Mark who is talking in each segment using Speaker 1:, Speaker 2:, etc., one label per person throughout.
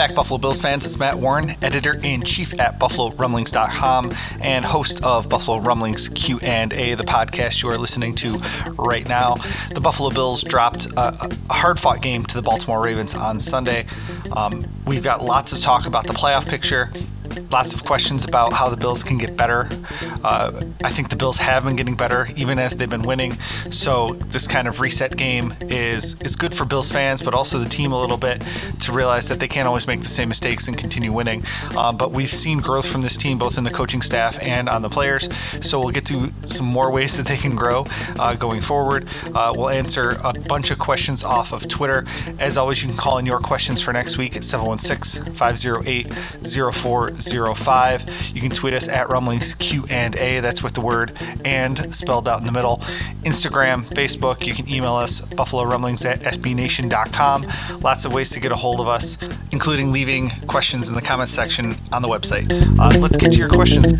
Speaker 1: back, Buffalo Bills fans. It's Matt Warren, editor in chief at BuffaloRumblings.com and host of Buffalo Rumblings Q and A, the podcast you are listening to right now. The Buffalo Bills dropped a, a hard-fought game to the Baltimore Ravens on Sunday. Um, we've got lots to talk about the playoff picture lots of questions about how the Bills can get better. Uh, I think the Bills have been getting better even as they've been winning. So this kind of reset game is is good for Bills fans, but also the team a little bit to realize that they can't always make the same mistakes and continue winning. Um, but we've seen growth from this team both in the coaching staff and on the players. So we'll get to some more ways that they can grow uh, going forward. Uh, we'll answer a bunch of questions off of Twitter. As always, you can call in your questions for next week at 716 508 0405. You can tweet us at Rumblings Q and A. That's with the word and spelled out in the middle. Instagram, Facebook. You can email us Buffalo Rumblings at sbnation.com. Lots of ways to get a hold of us, including leaving questions in the comments section on the website. Uh, let's get to your questions.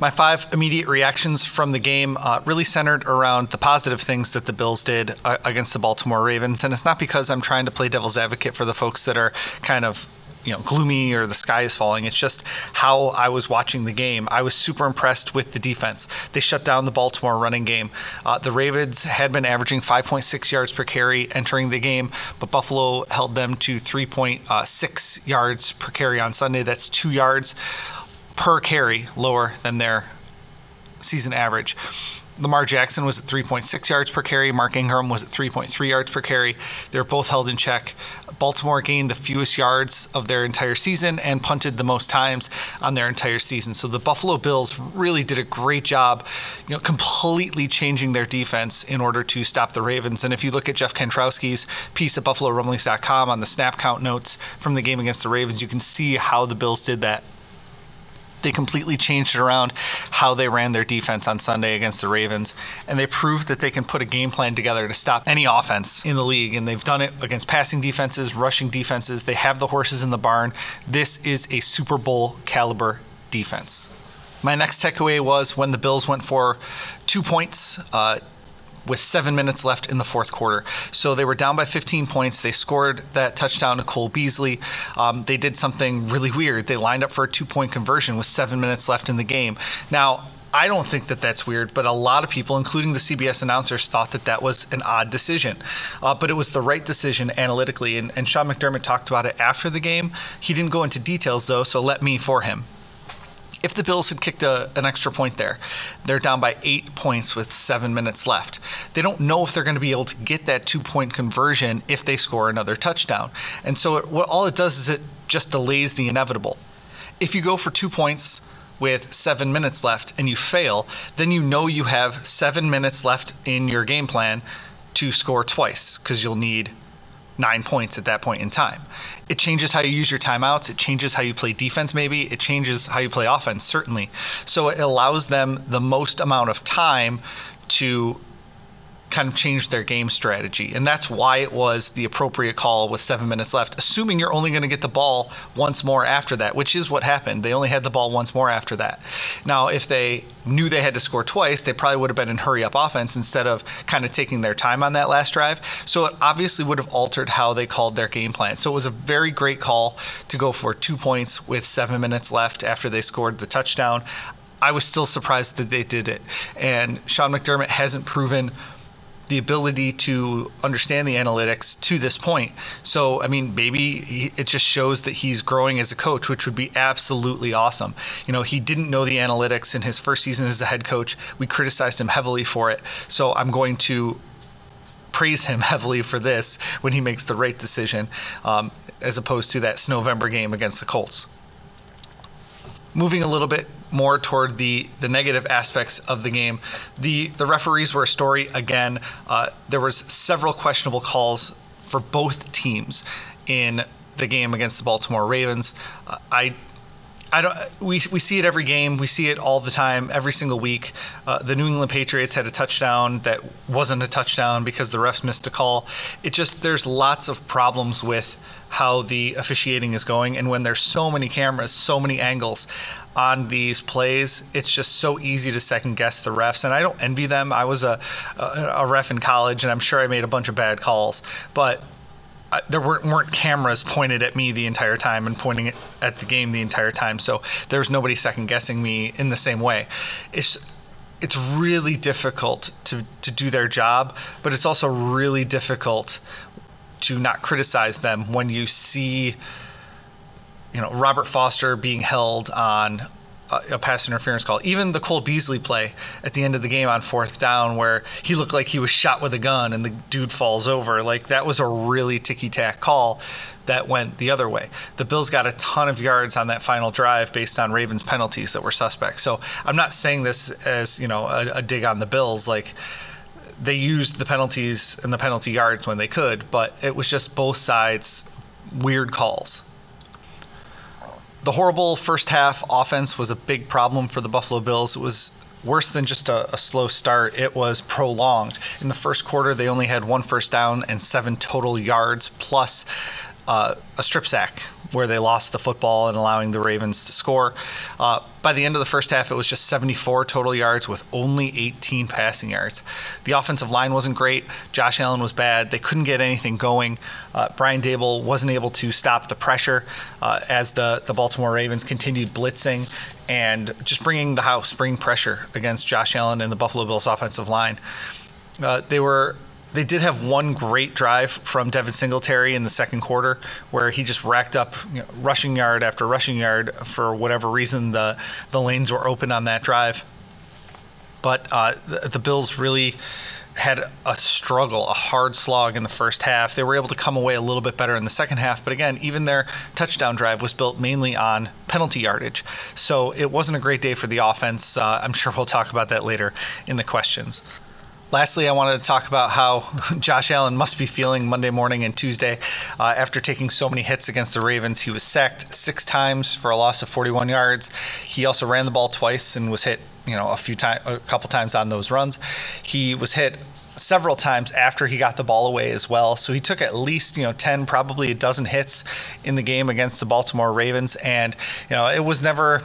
Speaker 1: My five immediate reactions from the game uh, really centered around the positive things that the Bills did uh, against the Baltimore Ravens. And it's not because I'm trying to play devil's advocate for the folks that are kind of you know gloomy or the sky is falling. It's just how i was watching the game. I was super impressed with the defense. They shut down the baltimore running game. Uh, the ravens had been averaging 5.6 yards per carry entering the game but buffalo held them to 3.6 yards per carry on sunday. That's two yards per carry lower than their season average. Lamar Jackson was at 3.6 yards per carry. Mark Ingram was at 3.3 yards per carry. They're both held in check. Baltimore gained the fewest yards of their entire season and punted the most times on their entire season. So the Buffalo Bills really did a great job, you know, completely changing their defense in order to stop the Ravens. And if you look at Jeff Kantrowski's piece at BuffaloRumblings.com on the snap count notes from the game against the Ravens, you can see how the Bills did that they completely changed it around how they ran their defense on Sunday against the Ravens, and they proved that they can put a game plan together to stop any offense in the league. And they've done it against passing defenses, rushing defenses. They have the horses in the barn. This is a Super Bowl caliber defense. My next takeaway was when the Bills went for two points. Uh, with seven minutes left in the fourth quarter. So they were down by 15 points. They scored that touchdown to Cole Beasley. Um, they did something really weird. They lined up for a two point conversion with seven minutes left in the game. Now, I don't think that that's weird, but a lot of people, including the CBS announcers, thought that that was an odd decision. Uh, but it was the right decision analytically. And, and Sean McDermott talked about it after the game. He didn't go into details, though, so let me for him if the Bills had kicked a, an extra point there, they're down by eight points with seven minutes left. They don't know if they're going to be able to get that two point conversion if they score another touchdown. And so, it, what all it does is it just delays the inevitable. If you go for two points with seven minutes left and you fail, then you know you have seven minutes left in your game plan to score twice because you'll need nine points at that point in time. It changes how you use your timeouts. It changes how you play defense, maybe. It changes how you play offense, certainly. So it allows them the most amount of time to kind of changed their game strategy. And that's why it was the appropriate call with seven minutes left, assuming you're only going to get the ball once more after that, which is what happened. They only had the ball once more after that. Now, if they knew they had to score twice, they probably would have been in hurry up offense instead of kind of taking their time on that last drive. So it obviously would have altered how they called their game plan. So it was a very great call to go for two points with seven minutes left after they scored the touchdown. I was still surprised that they did it. And Sean McDermott hasn't proven the ability to understand the analytics to this point. So, I mean, maybe it just shows that he's growing as a coach, which would be absolutely awesome. You know, he didn't know the analytics in his first season as a head coach. We criticized him heavily for it. So, I'm going to praise him heavily for this when he makes the right decision, um, as opposed to that November game against the Colts. moving a little bit more toward the the negative aspects of the game, the the referees were a story again. Uh, there was several questionable calls for both teams in the game against the Baltimore Ravens. Uh, I I don't. We, we see it every game. We see it all the time, every single week. Uh, the New England Patriots had a touchdown that wasn't a touchdown because the refs missed a call. It just there's lots of problems with how the officiating is going, and when there's so many cameras, so many angles on these plays, it's just so easy to second guess the refs. And I don't envy them. I was a a, a ref in college, and I'm sure I made a bunch of bad calls, but there weren't, weren't cameras pointed at me the entire time and pointing at the game the entire time. So there was nobody second guessing me in the same way. It's it's really difficult to, to do their job, but it's also really difficult to not criticize them when you see you know Robert Foster being held on a pass interference call. Even the Cole Beasley play at the end of the game on fourth down, where he looked like he was shot with a gun and the dude falls over, like that was a really ticky tack call that went the other way. The Bills got a ton of yards on that final drive based on Ravens penalties that were suspect. So I'm not saying this as you know a, a dig on the Bills, like. They used the penalties and the penalty yards when they could, but it was just both sides weird calls the horrible first half offense was a big problem for the Buffalo Bills. It was worse than just a, a, slow start. It was prolonged. In the first quarter, they only had one first down and seven total yards, plus uh, a strip sack where they lost the football and allowing the Ravens to score. Uh, by the end of the first half, it was just 74 total yards with only 18 passing yards. The offensive line wasn't great. Josh Allen was bad. They couldn't get anything going. Uh, Brian Daboll wasn't able to stop the pressure uh, as the, the Baltimore Ravens continued blitzing and just bringing the house, bringing pressure against Josh Allen and the Buffalo Bills offensive line. Uh, they were they did have one great drive from Devin Singletary in the second quarter where he just racked up you know, rushing yard after rushing yard for whatever reason the the lanes were open on that drive. But uh, the, the Bills really had a struggle, a hard slog in the first half. They were able to come away a little bit better in the second half, but again, even their touchdown drive was built mainly on penalty yardage. So it wasn't a great day for the offense. Uh, I'm sure we'll talk about that later in the questions. Lastly, I wanted to talk about how Josh Allen must be feeling Monday morning and Tuesday uh, after taking so many hits against the Ravens. He was sacked six times for a loss of 41 yards. He also ran the ball twice and was hit, you know, a few times, a couple times on those runs. He was hit several times after he got the ball away as well. So he took at least, you know, 10, probably a dozen hits in the game against the Baltimore Ravens. And, you know, it was never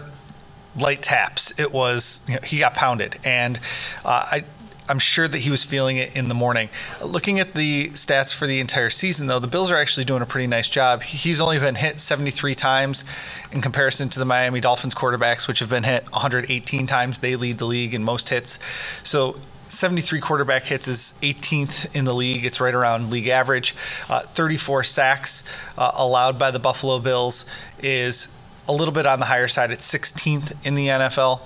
Speaker 1: light taps. It was, you know, he got pounded. And uh, I, I'm sure that he was feeling it in the morning. Looking at the stats for the entire season, though, the Bills are actually doing a pretty nice job. He's only been hit 73 times in comparison to the Miami Dolphins quarterbacks, which have been hit 118 times. They lead the league in most hits. So 73 quarterback hits is 18th in the league. It's right around league average. Uh, 34 sacks uh, allowed by the Buffalo Bills is a little bit on the higher side. It's 16th in the NFL.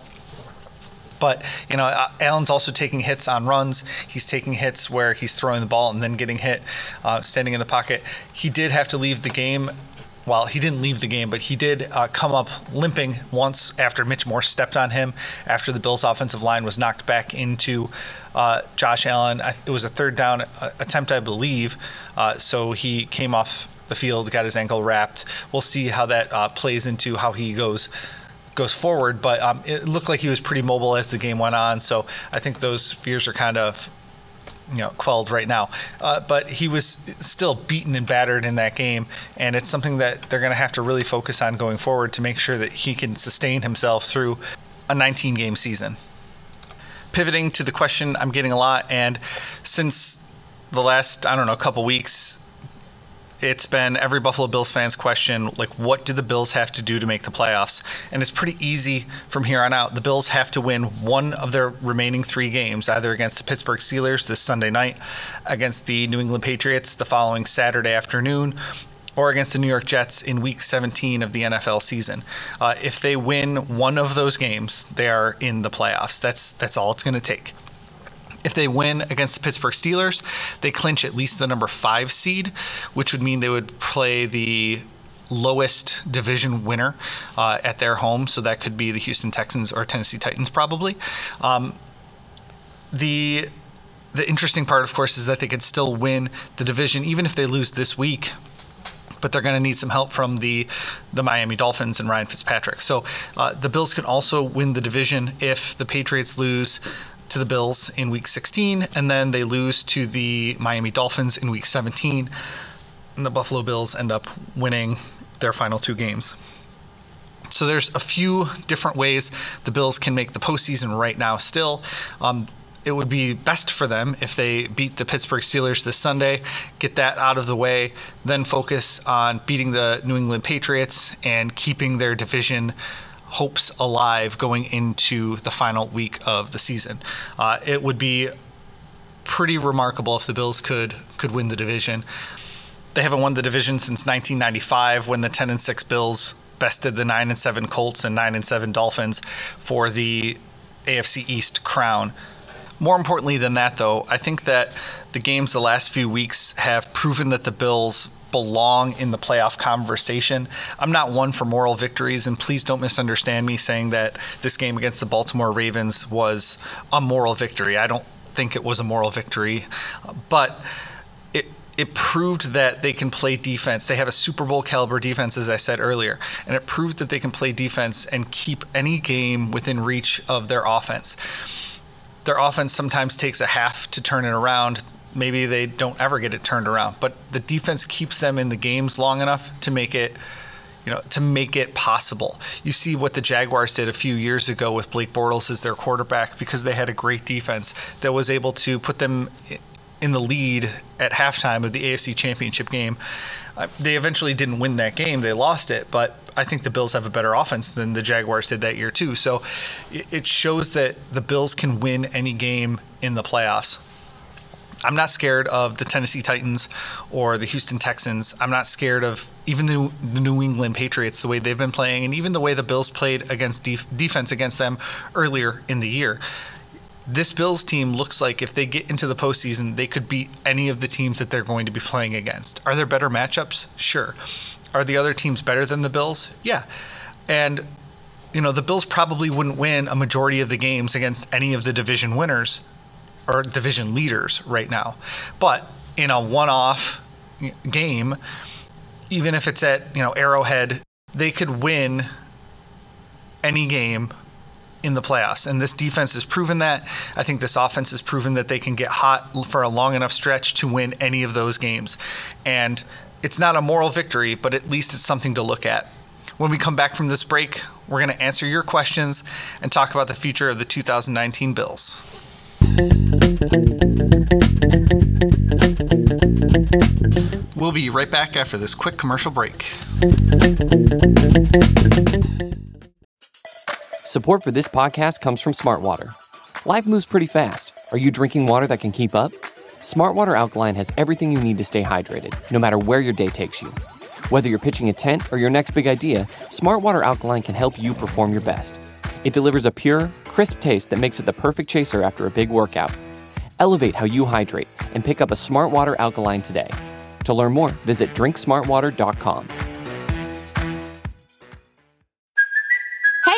Speaker 1: But you know, uh, Allen's also taking hits on runs. He's taking hits where he's throwing the ball and then getting hit, uh, standing in the pocket. He did have to leave the game. Well, he didn't leave the game, but he did uh, come up limping once after Mitch Morse stepped on him after the Bills' offensive line was knocked back into uh, Josh Allen. It was a third down uh, attempt, I believe. Uh, so he came off the field, got his ankle wrapped. We'll see how that plays into how he goes goes forward. But um, it looked like he was pretty mobile as the game went on. So I think those fears are kind of you know quelled right now. Uh, but he was still beaten and battered in that game, and it's something that they're going to have to really focus on going forward to make sure that he can sustain himself through a 19 game season. Pivoting to the question I'm getting a lot, and since the last I don't know couple weeks, it's been every Buffalo Bills fans question like what do the Bills have to do to make the playoffs? And it's pretty easy from here on out. The Bills have to win one of their remaining 3 games, either against the Pittsburgh Steelers this Sunday night, against the New England Patriots the following Saturday afternoon, or against the New York Jets in Week 17 of the NFL season. Uh, if they win one of those games, they are in the playoffs. That's that's all it's going to take. If they win against the Pittsburgh Steelers, they clinch at least the number five seed, which would mean they would play the lowest division winner uh, at their home, so that could be the Houston Texans or Tennessee Titans probably. Um, the the interesting part, of course, is that they could still win the division even if they lose this week. But they're going to need some help from the the Miami Dolphins and Ryan Fitzpatrick. So uh, the Bills can also win the division if the Patriots lose to the Bills in Week 16, and then they lose to the Miami Dolphins in Week 17, and the Buffalo Bills end up winning their final two games. So there's a few different ways the Bills can make the postseason right now. Still, um, it would be best for them if they beat the Pittsburgh Steelers this Sunday, get that out of the way, then focus on beating the New England Patriots and keeping their division hopes alive going into the final week of the season. Uh, it would be pretty remarkable if the Bills could could win the division. They haven't won the division since 1995 when the 10 and 6 Bills bested the 9 and 7 Colts and 9 and 7 Dolphins for the AFC East crown. More importantly than that, though, I think that the games the last few weeks have proven that the Bills belong in the playoff conversation. I'm not one for moral victories, and please don't misunderstand me saying that this game against the Baltimore Ravens was a moral victory. I don't think it was a moral victory, but it it proved that they can play defense. They have a Super Bowl caliber defense, as I said earlier, and it proved that they can play defense and keep any game within reach of their offense. Their offense sometimes takes a half to turn it around maybe they don't ever get it turned around. But the defense keeps them in the games long enough to make it you know, to make it possible. You see what the Jaguars did a few years ago with Blake Bortles as their quarterback because they had a great defense that was able to put them in the lead at halftime of the AFC Championship game. Uh, they eventually didn't win that game; they lost it. But I think the Bills have a better offense than the Jaguars did that year too. So it shows that the Bills can win any game in the playoffs. I'm not scared of the Tennessee Titans or the Houston Texans. I'm not scared of even the, New England Patriots, the way they've been playing, and even the way the Bills played against def- defense against them earlier in the year. This Bills team looks like if they get into the postseason, they could beat any of the teams that they're going to be playing against. Are there better matchups? Sure. Are the other teams better than the Bills? Yeah. And you know, the Bills probably wouldn't win a majority of the games against any of the division winners or division leaders right now. But in a one-off game, even if it's at you know Arrowhead, they could win any game in the playoffs. And this defense has proven that. I think this offense has proven that they can get hot for a long enough stretch to win any of those games. And it's not a moral victory, but at least it's something to look at. When we come back from this break, we're going to answer your questions and talk about the future of the 2019 Bills. We'll be right back after this quick commercial break.
Speaker 2: Support for this podcast comes from Smartwater. Life moves pretty fast. Are you drinking water that can keep up? Smartwater Alkaline has everything you need to stay hydrated, no matter where your day takes you. Whether you're pitching a tent or your next big idea, Smartwater Alkaline can help you perform your best. It delivers a pure, crisp taste that makes it the perfect chaser after a big workout. Elevate how you hydrate and pick up a Smart Water Alkaline today. To learn more, visit drinksmartwater.com.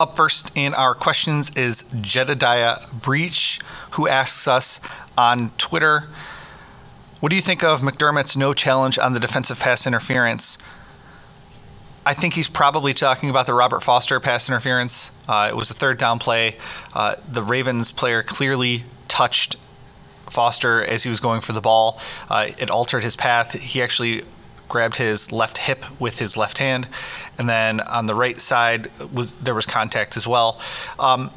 Speaker 1: Up first in our questions is Jedediah Breach, who asks us on Twitter What do you think of McDermott's no challenge on the defensive pass interference? I think he's probably talking about the Robert Foster pass interference. Uh, it was a third down play. Uh, the Ravens player clearly touched Foster as he was going for the ball. Uh, it altered his path. He actually grabbed his left hip with his left hand, and then on the right side was there was contact as well. Um,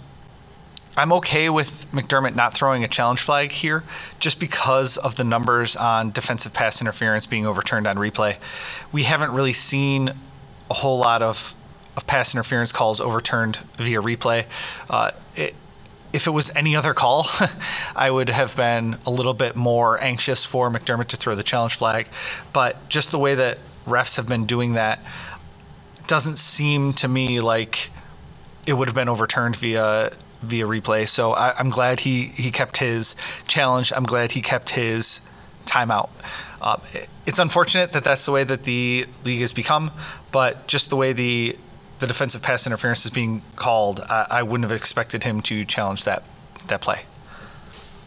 Speaker 1: I'm okay with McDermott not throwing a challenge flag here just because of the numbers on defensive pass interference being overturned on replay. We haven't really seen a whole lot of, of pass interference calls overturned via replay. Uh, it, if it was any other call, I would have been a little bit more anxious for McDermott to throw the challenge flag. But just the way that refs have been doing that doesn't seem to me like it would have been overturned via via replay. So I, am glad he, he kept his challenge. I'm glad he kept his timeout. Um, it, it's unfortunate that that's the way that the league has become, but just the way the the defensive pass interference is being called, I, I wouldn't have expected him to challenge that that play.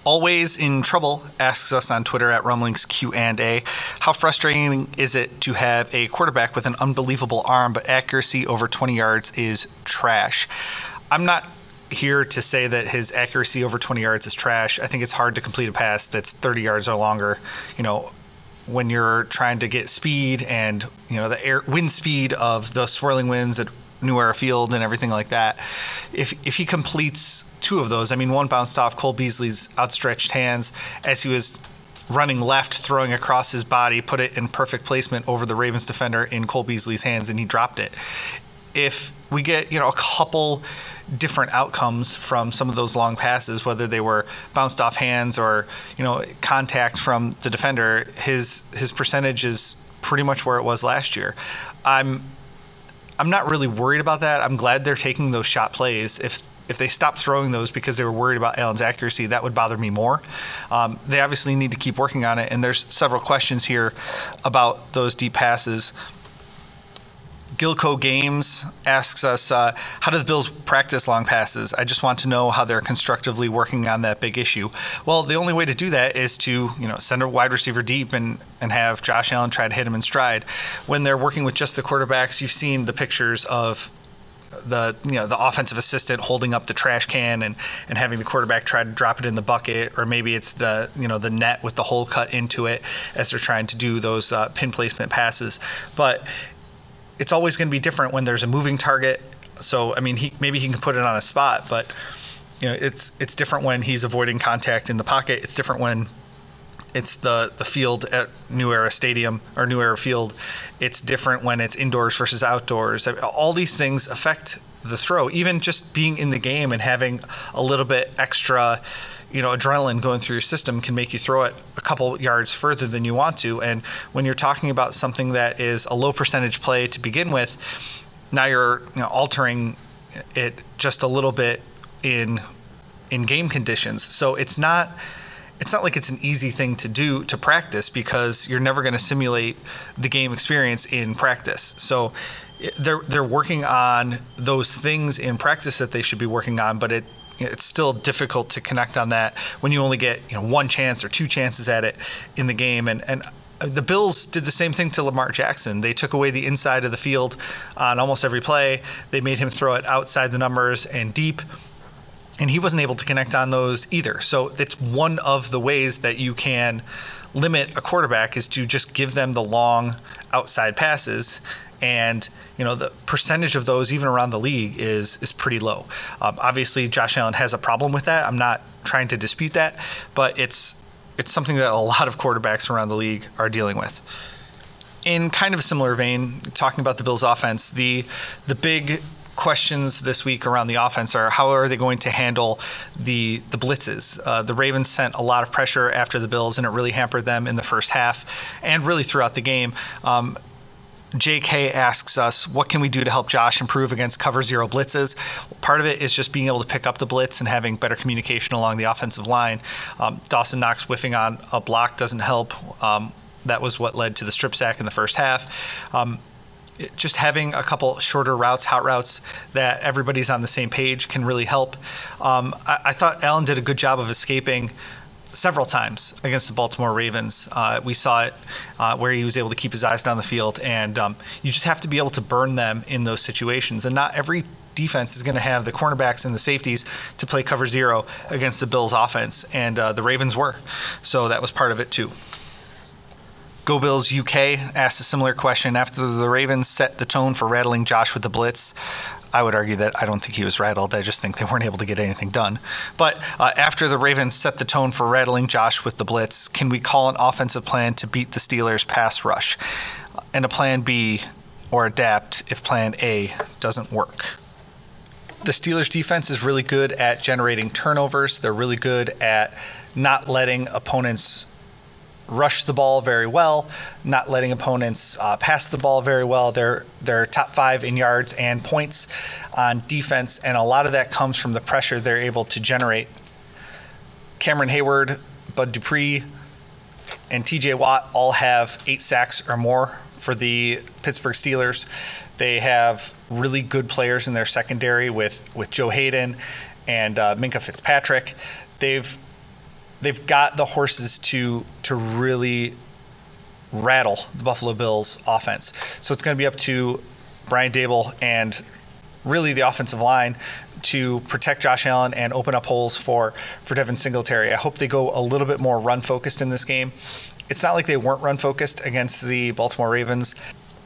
Speaker 1: Always in trouble asks us on Twitter at Rumblings Q and A, how frustrating is it to have a quarterback with an unbelievable arm but accuracy over 20 yards is trash? I'm not here to say that his accuracy over 20 yards is trash. I think it's hard to complete a pass that's 30 yards or longer. You know, when you're trying to get speed and you know the air wind speed of the swirling winds at New Era Field and everything like that. If if he completes two of those, I mean, one bounced off Cole Beasley's outstretched hands as he was running left, throwing across his body, put it in perfect placement over the Ravens defender in Cole Beasley's hands, and he dropped it. If we get you know a couple different outcomes from some of those long passes, whether they were bounced off hands or you know contact from the defender. His his percentage is pretty much where it was last year. I'm I'm not really worried about that. I'm glad they're taking those shot plays. If if they stopped throwing those because they were worried about Allen's accuracy, that would bother me more. Um, they obviously need to keep working on it, and there's several questions here about those deep passes. Gilco Games asks us, uh, how do the Bills practice long passes? I just want to know how they're constructively working on that big issue. Well, the only way to do that is to, you know, send a wide receiver deep and, and have Josh Allen try to hit him in stride. When they're working with just the quarterbacks, you've seen the pictures of the you know the offensive assistant holding up the trash can and, and having the quarterback try to drop it in the bucket, or maybe it's the you know the net with the hole cut into it as they're trying to do those uh, pin placement passes. But it's always going to be different when there's a moving target. So I mean, he maybe he can put it on a spot, but you know, it's it's different when he's avoiding contact in the pocket. It's different when it's the the field at New Era Stadium or New Era Field. It's different when it's indoors versus outdoors. All these things affect the throw. Even just being in the game and having a little bit extra you know adrenaline going through your system can make you throw it a couple yards further than you want to. And when you're talking about something that is a low percentage play to begin with now you're you know, altering it just a little bit in in game conditions. So it's not it's not like it's an easy thing to do to practice because you're never going to simulate the game experience in practice. So eh, they're they're working on those things in practice that they should be working on but it it's still difficult to connect on that when you only get you know one chance or two chances at it in the game and and uh, the Bills did the same thing to Lamar Jackson. They took away the inside of the field on almost every play. They made him throw it outside the numbers and deep. And he wasn't able to connect on those either. So it's one of the ways that you can limit a quarterback is to just give them the long outside passes and you know the percentage of those even around the league is is pretty low. Um, obviously, Josh Allen has a problem with that. I'm not trying to dispute that, but it's it's something that a lot of quarterbacks around the league are dealing with. In kind of a similar vein, talking about the Bills' offense, the the big questions this week around the offense are how are they going to handle the the blitzes? Uh, the Ravens sent a lot of pressure after the Bills, and it really hampered them in the first half and really throughout the game. Um, JK asks us, what can we do to help Josh improve against cover zero blitzes? Part of it is just being able to pick up the blitz and having better communication along the offensive line. Um, Dawson Knox whiffing on a block doesn't help. Um, that was what led to the strip sack in the first half. Um, just having a couple shorter routes, hot routes that everybody's on the same page can really help. Um, I, I, thought Allen did a good job of escaping several times against the Baltimore Ravens. Uh, we saw it uh, where he was able to keep his eyes down the field, and um, you just have to be able to burn them in those situations. And not every defense is going to have the cornerbacks and the safeties to play cover zero against the Bills' offense, and uh, the Ravens were. So that was part of it too. Go Bills UK asked a similar question after the Ravens set the tone for rattling Josh with the blitz. I would argue that I don't think he was rattled. I just think they weren't able to get anything done. But uh, after the Ravens set the tone for rattling Josh with the blitz, can we call an offensive plan to beat the Steelers' pass rush? And a plan B or adapt if plan A doesn't work? The Steelers' defense is really good at generating turnovers. They're really good at not letting opponents rush the ball very well, not letting opponents uh, pass the ball very well. They're they're top five in yards and points on defense, and a lot of that comes from the pressure they're able to generate. Cameron Heyward, Bud Dupree, and T.J. Watt all have eight sacks or more for the Pittsburgh Steelers. They have really good players in their secondary with with Joe Haden and uh, Minkah Fitzpatrick. They've they've got the horses to to really rattle the Buffalo Bills offense. So it's going to be up to Brian Daboll and really the offensive line to protect Josh Allen and open up holes for for Devin Singletary. I hope they go a little bit more run focused in this game. It's not like they weren't run focused against the Baltimore Ravens.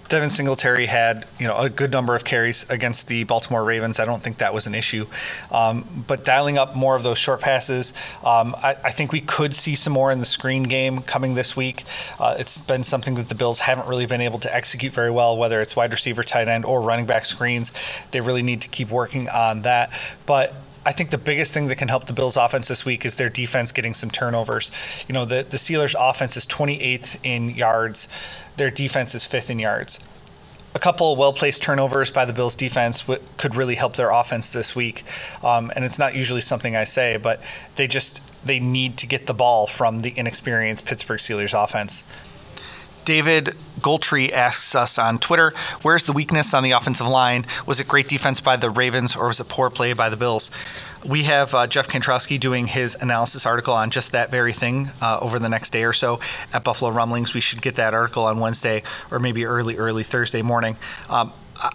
Speaker 1: Devin Singletary had you know a good number of carries against the Baltimore Ravens. I don't think that was an issue. Um, but dialing up more of those short passes, um, I, I, think we could see some more in the screen game coming this week. Uh, it's been something that the Bills haven't really been able to execute very well, whether it's wide receiver, tight end, or running back screens. They really need to keep working on that. But I think the biggest thing that can help the Bills offense this week is their defense getting some turnovers. You know, the, the Steelers offense is 28th in yards. Their defense is fifth in yards. A couple well placed turnovers by the Bills defense w- could really help their offense this week. Um, and it's not usually something I say, but they just they need to get the ball from the inexperienced Pittsburgh Steelers offense. David Goltree asks us on Twitter, where's the weakness on the offensive line? Was it great defense by the Ravens or was it poor play by the Bills? We have uh, Jeff Kantrowski doing his analysis article on just that very thing uh, over the next day or so at Buffalo Rumblings. We should get that article on Wednesday or maybe early, early Thursday morning. Um,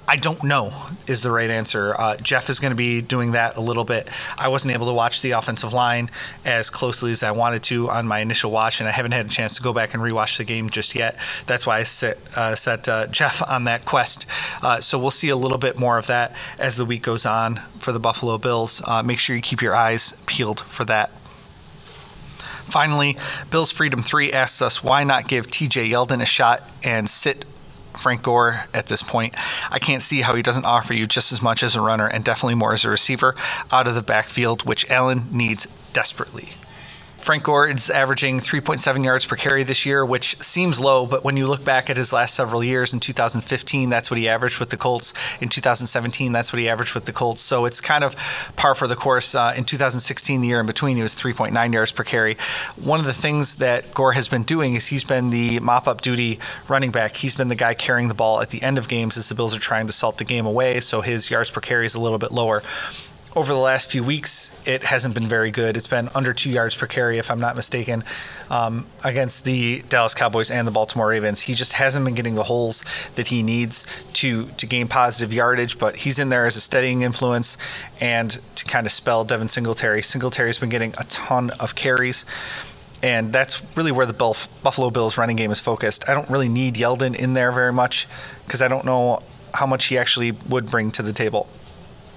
Speaker 1: I don't know is the right answer. Uh, Jeff is going to be doing that a little bit. I wasn't able to watch the offensive line as closely as I wanted to on my initial watch, and I haven't had a chance to go back and rewatch the game just yet. That's why I set, uh, set uh, Jeff on that quest. Uh, so we'll see a little bit more of that as the week goes on for the Buffalo Bills. Uh, make sure you keep your eyes peeled for that. Finally, Bills Freedom 3 asks us why not give TJ Yeldon a shot and sit Frank Gore at this point. I can't see how he doesn't offer you just as much as a runner and definitely more as a receiver out of the backfield, which Allen needs desperately. Frank Gore is averaging 3.7 yards per carry this year, which seems low, but when you look back at his last several years, in 2015, that's what he averaged with the Colts. In 2017, that's what he averaged with the Colts. So it's kind of par for the course. Uh, in 2016, the year in between, he was 3.9 yards per carry. One of the things that Gore has been doing is he's been the mop up duty running back. He's been the guy carrying the ball at the end of games as the Bills are trying to salt the game away, so his yards per carry is a little bit lower over the last few weeks, it hasn't been very good. It's been under two yards per carry, if I'm not mistaken, um, against the Dallas Cowboys and the Baltimore Ravens. He just hasn't been getting the holes that he needs to to gain positive yardage, but he's in there as a steadying influence and to kind of spell Devin Singletary. Singletary's been getting a ton of carries. And that's really where the Buffalo Bills running game is focused. I don't really need Yeldon in there very much because I don't know how much he actually would bring to the table.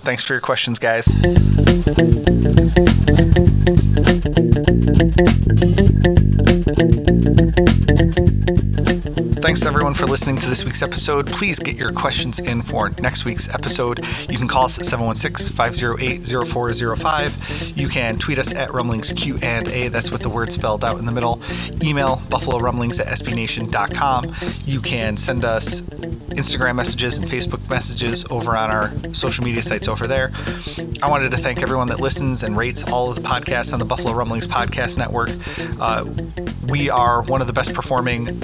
Speaker 1: Thanks for your questions, guys. Thanks everyone for listening to this week's episode. Please get your questions in for next week's episode. You can call us at 716-508-0405. You can tweet us at rumblings Q and A. That's with the word spelled out in the middle. Email buffalo rumblings at sbnation.com. You can send us Instagram messages and Facebook messages over on our social media sites over there. I wanted to thank everyone that listens and rates all of the podcasts on the Buffalo Rumblings Podcast Network. Uh, we are one of the best performing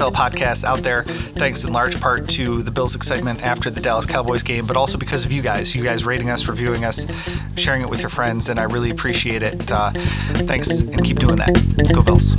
Speaker 1: NFL podcasts out there, thanks in large part to the Bills' excitement after the Dallas Cowboys game, but also because of you guys. You guys rating us, reviewing us, sharing it with your friends, and I really appreciate it. Uh, thanks, and keep doing that. Go Bills.